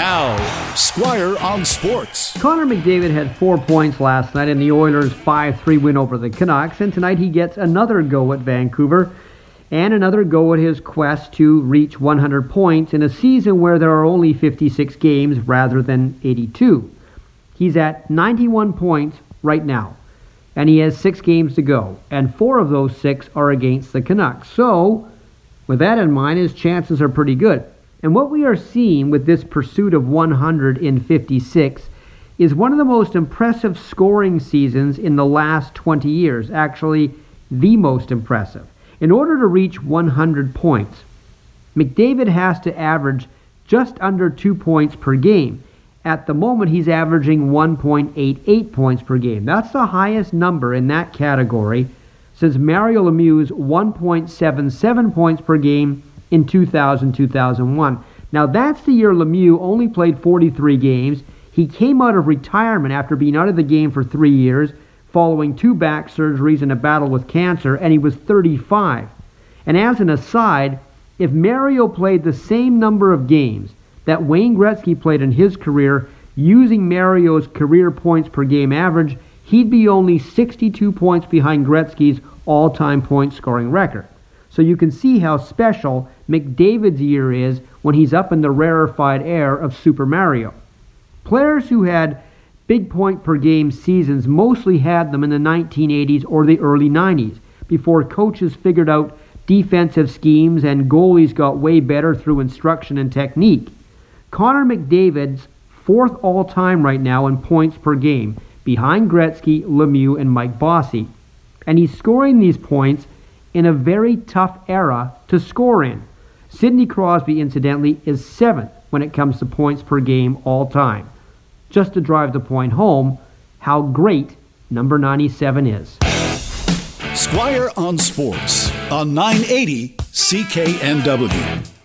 Now, Squire on Sports. Connor McDavid had four points last night in the Oilers' 5 3 win over the Canucks, and tonight he gets another go at Vancouver and another go at his quest to reach 100 points in a season where there are only 56 games rather than 82. He's at 91 points right now, and he has six games to go, and four of those six are against the Canucks. So, with that in mind, his chances are pretty good. And what we are seeing with this pursuit of 156 is one of the most impressive scoring seasons in the last 20 years, actually, the most impressive. In order to reach 100 points, McDavid has to average just under two points per game. At the moment, he's averaging 1.88 points per game. That's the highest number in that category since Mario Lemieux's 1.77 points per game in 2000 2001. Now, that's the year Lemieux only played 43 games. He came out of retirement after being out of the game for three years, following two back surgeries and a battle with cancer, and he was 35. And as an aside, if Mario played the same number of games that Wayne Gretzky played in his career, using Mario's career points per game average, he'd be only 62 points behind Gretzky's all time point scoring record. So you can see how special McDavid's year is when he's up in the rarefied air of Super Mario. Players who had big point per game seasons mostly had them in the 1980s or the early 90s before coaches figured out defensive schemes and goalies got way better through instruction and technique. Connor McDavid's fourth all time right now in points per game, behind Gretzky, Lemieux, and Mike Bossy. And he's scoring these points in a very tough era to score in. Sidney Crosby, incidentally, is seventh when it comes to points per game all time. Just to drive the point home, how great number 97 is. Squire on Sports on 980 CKNW.